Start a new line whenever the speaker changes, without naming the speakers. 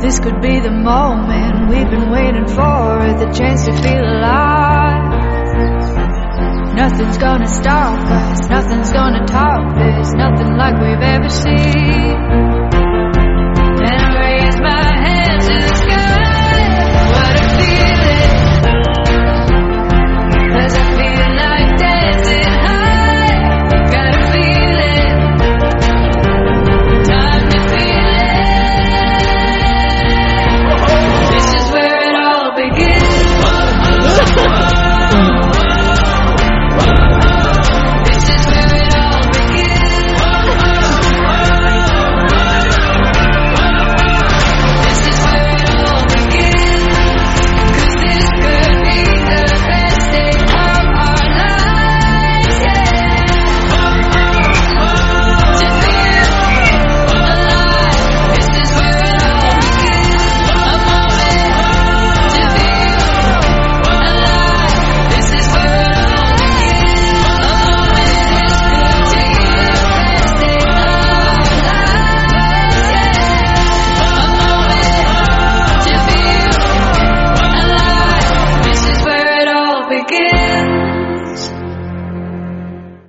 This could be the moment we've been waiting for, the chance to feel alive. Nothing's gonna stop us, nothing's gonna top this, nothing like we've ever seen.